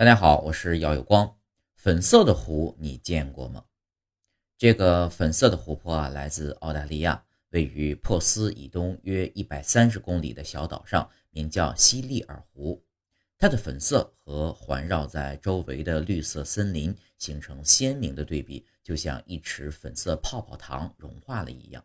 大家好，我是姚有光。粉色的湖你见过吗？这个粉色的湖泊啊，来自澳大利亚，位于珀斯以东约一百三十公里的小岛上，名叫西利尔湖。它的粉色和环绕在周围的绿色森林形成鲜明的对比，就像一池粉色泡泡糖融化了一样。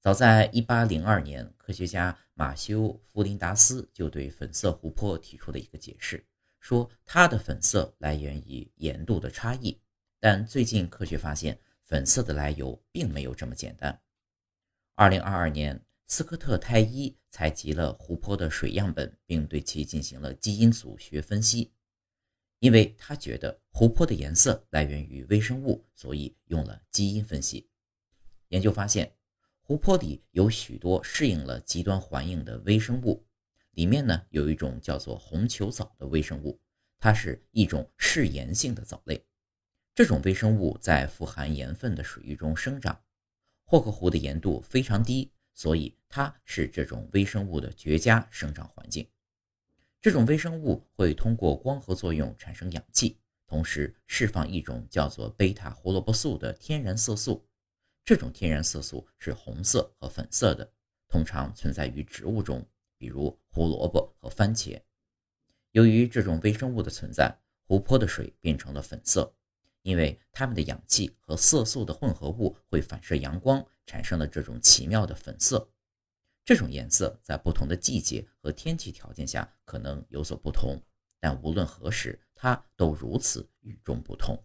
早在1802年，科学家马修·弗林达斯就对粉色湖泊提出了一个解释，说它的粉色来源于盐度的差异。但最近科学发现，粉色的来由并没有这么简单。2022年。斯科特泰伊采集了湖泊的水样本，并对其进行了基因组学分析。因为他觉得湖泊的颜色来源于微生物，所以用了基因分析。研究发现，湖泊里有许多适应了极端环境的微生物，里面呢有一种叫做红球藻的微生物，它是一种嗜盐性的藻类。这种微生物在富含盐分的水域中生长。霍克湖的盐度非常低。所以它是这种微生物的绝佳生长环境。这种微生物会通过光合作用产生氧气，同时释放一种叫做贝塔胡萝卜素的天然色素。这种天然色素是红色和粉色的，通常存在于植物中，比如胡萝卜和番茄。由于这种微生物的存在，湖泊的水变成了粉色。因为它们的氧气和色素的混合物会反射阳光，产生了这种奇妙的粉色。这种颜色在不同的季节和天气条件下可能有所不同，但无论何时，它都如此与众不同。